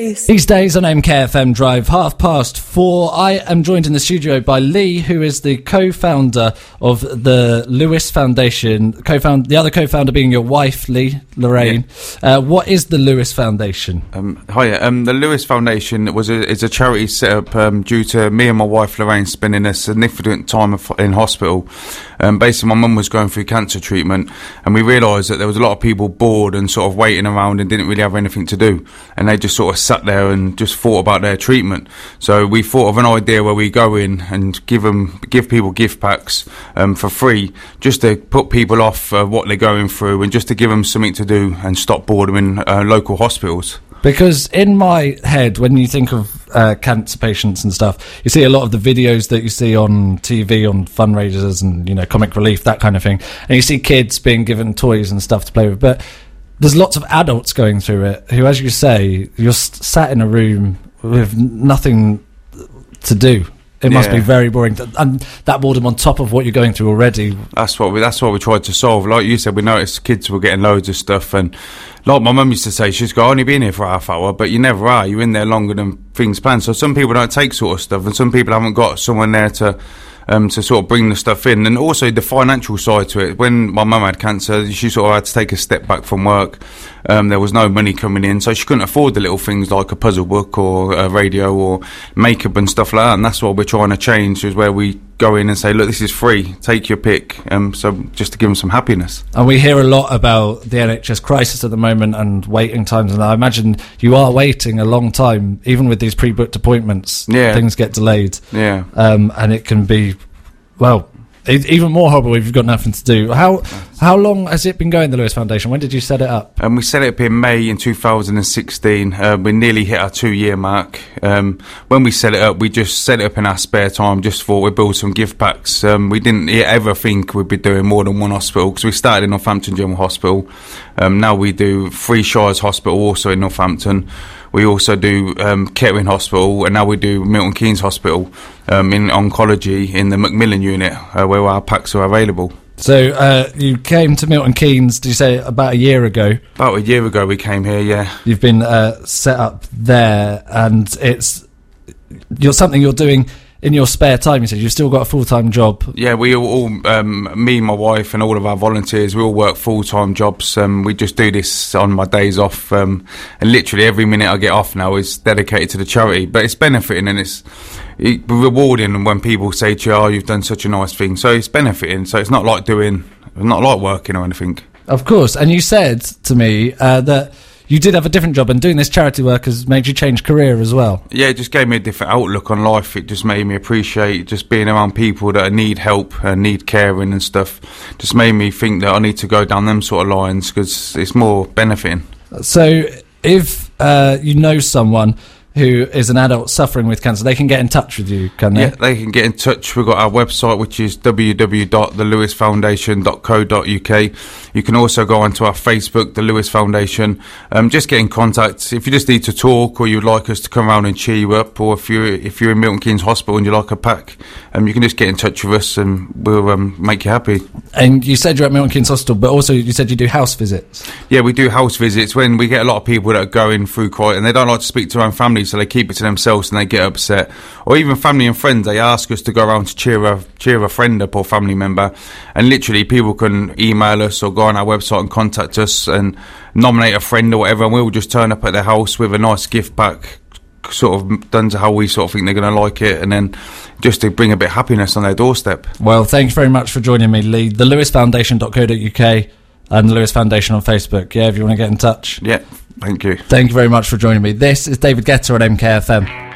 days. These days on MKFM Drive, half past four, I am joined in the studio by Lee, who is the co-founder of the Lewis Foundation. Co-found the other co-founder being your wife, Lee Lorraine. Uh, what is the Lewis Foundation? Um, hiya. Um, the Lewis Foundation was a, is a charity set up um, due to me and my wife Lorraine spending a significant time in hospital. Um, basically, my mum was going through cancer treatment, and we realised that there was a lot of people bored and sort of waiting around and didn't really have anything to do, and they just sort of sat there and just thought about their treatment. So we thought of an idea where we go in and give them give people gift packs um, for free, just to put people off uh, what they're going through, and just to give them something to do and stop boredom in uh, local hospitals. Because in my head, when you think of uh, cancer patients and stuff, you see a lot of the videos that you see on TV on fundraisers and you know comic relief that kind of thing, and you see kids being given toys and stuff to play with. But there's lots of adults going through it who, as you say, you're sat in a room with nothing to do. It must be very boring, and that boredom on top of what you're going through already. That's what we. That's what we tried to solve. Like you said, we noticed kids were getting loads of stuff, and like my mum used to say, she's got only been here for half hour, but you never are. You're in there longer than things planned. So some people don't take sort of stuff, and some people haven't got someone there to. Um, to sort of bring the stuff in, and also the financial side to it. When my mum had cancer, she sort of had to take a step back from work. Um, there was no money coming in, so she couldn't afford the little things like a puzzle book or a radio or makeup and stuff like that. And that's what we're trying to change, is where we go in and say, look, this is free, take your pick. Um, so just to give them some happiness. And we hear a lot about the NHS crisis at the moment and waiting times. And I imagine you are waiting a long time, even with these pre-booked appointments. Yeah. things get delayed, Yeah. um, and it can be, well, even more horrible if you've got nothing to do. How how long has it been going? The Lewis Foundation. When did you set it up? And we set it up in May in 2016. Uh, we nearly hit our two year mark. Um, when we set it up, we just set it up in our spare time, just thought we'd build some gift packs. Um, we didn't ever think we'd be doing more than one hospital because we started in Northampton General Hospital. Um, now we do Three Shires Hospital also in Northampton. We also do um, Kettering Hospital, and now we do Milton Keynes Hospital um, in oncology in the Macmillan unit, uh, where our packs are available. So uh, you came to Milton Keynes. Did you say about a year ago? About a year ago, we came here. Yeah, You've been uh, set up there, and it's you're something you're doing in your spare time. You said you've still got a full time job. Yeah, we all, um, me, my wife, and all of our volunteers, we all work full time jobs. Um, we just do this on my days off, um, and literally every minute I get off now is dedicated to the charity. But it's benefiting and it's it, rewarding when people say to you, "Oh, you've done such a nice thing." So it's benefiting. So it's not like doing, not like working or anything. Of course. And you said to me uh, that you did have a different job, and doing this charity work has made you change career as well. Yeah, it just gave me a different outlook on life. It just made me appreciate just being around people that need help and need caring and stuff. Just made me think that I need to go down them sort of lines because it's more benefiting. So, if uh, you know someone who is an adult suffering with cancer, they can get in touch with you, can they? Yeah, they can get in touch. We've got our website, which is www.thelewisfoundation.co.uk. You can also go onto our Facebook, The Lewis Foundation. Um, just get in contact. If you just need to talk or you'd like us to come around and cheer you up, or if you're, if you're in Milton Keynes Hospital and you like a pack, um, you can just get in touch with us and we'll um, make you happy. And you said you're at Milton Keynes Hospital, but also you said you do house visits. Yeah, we do house visits when we get a lot of people that are going through quite and they don't like to speak to their own family, so they keep it to themselves and they get upset. Or even family and friends, they ask us to go around to cheer a cheer a friend up or family member. And literally, people can email us or go on our website and contact us and nominate a friend or whatever, and we'll just turn up at their house with a nice gift pack. Sort of done to how we sort of think they're going to like it, and then just to bring a bit of happiness on their doorstep. Well, thanks very much for joining me, Lee. The lewisfoundation.co.uk and the Lewis Foundation on Facebook. Yeah, if you want to get in touch. Yeah, thank you. Thank you very much for joining me. This is David Getter on MKFM.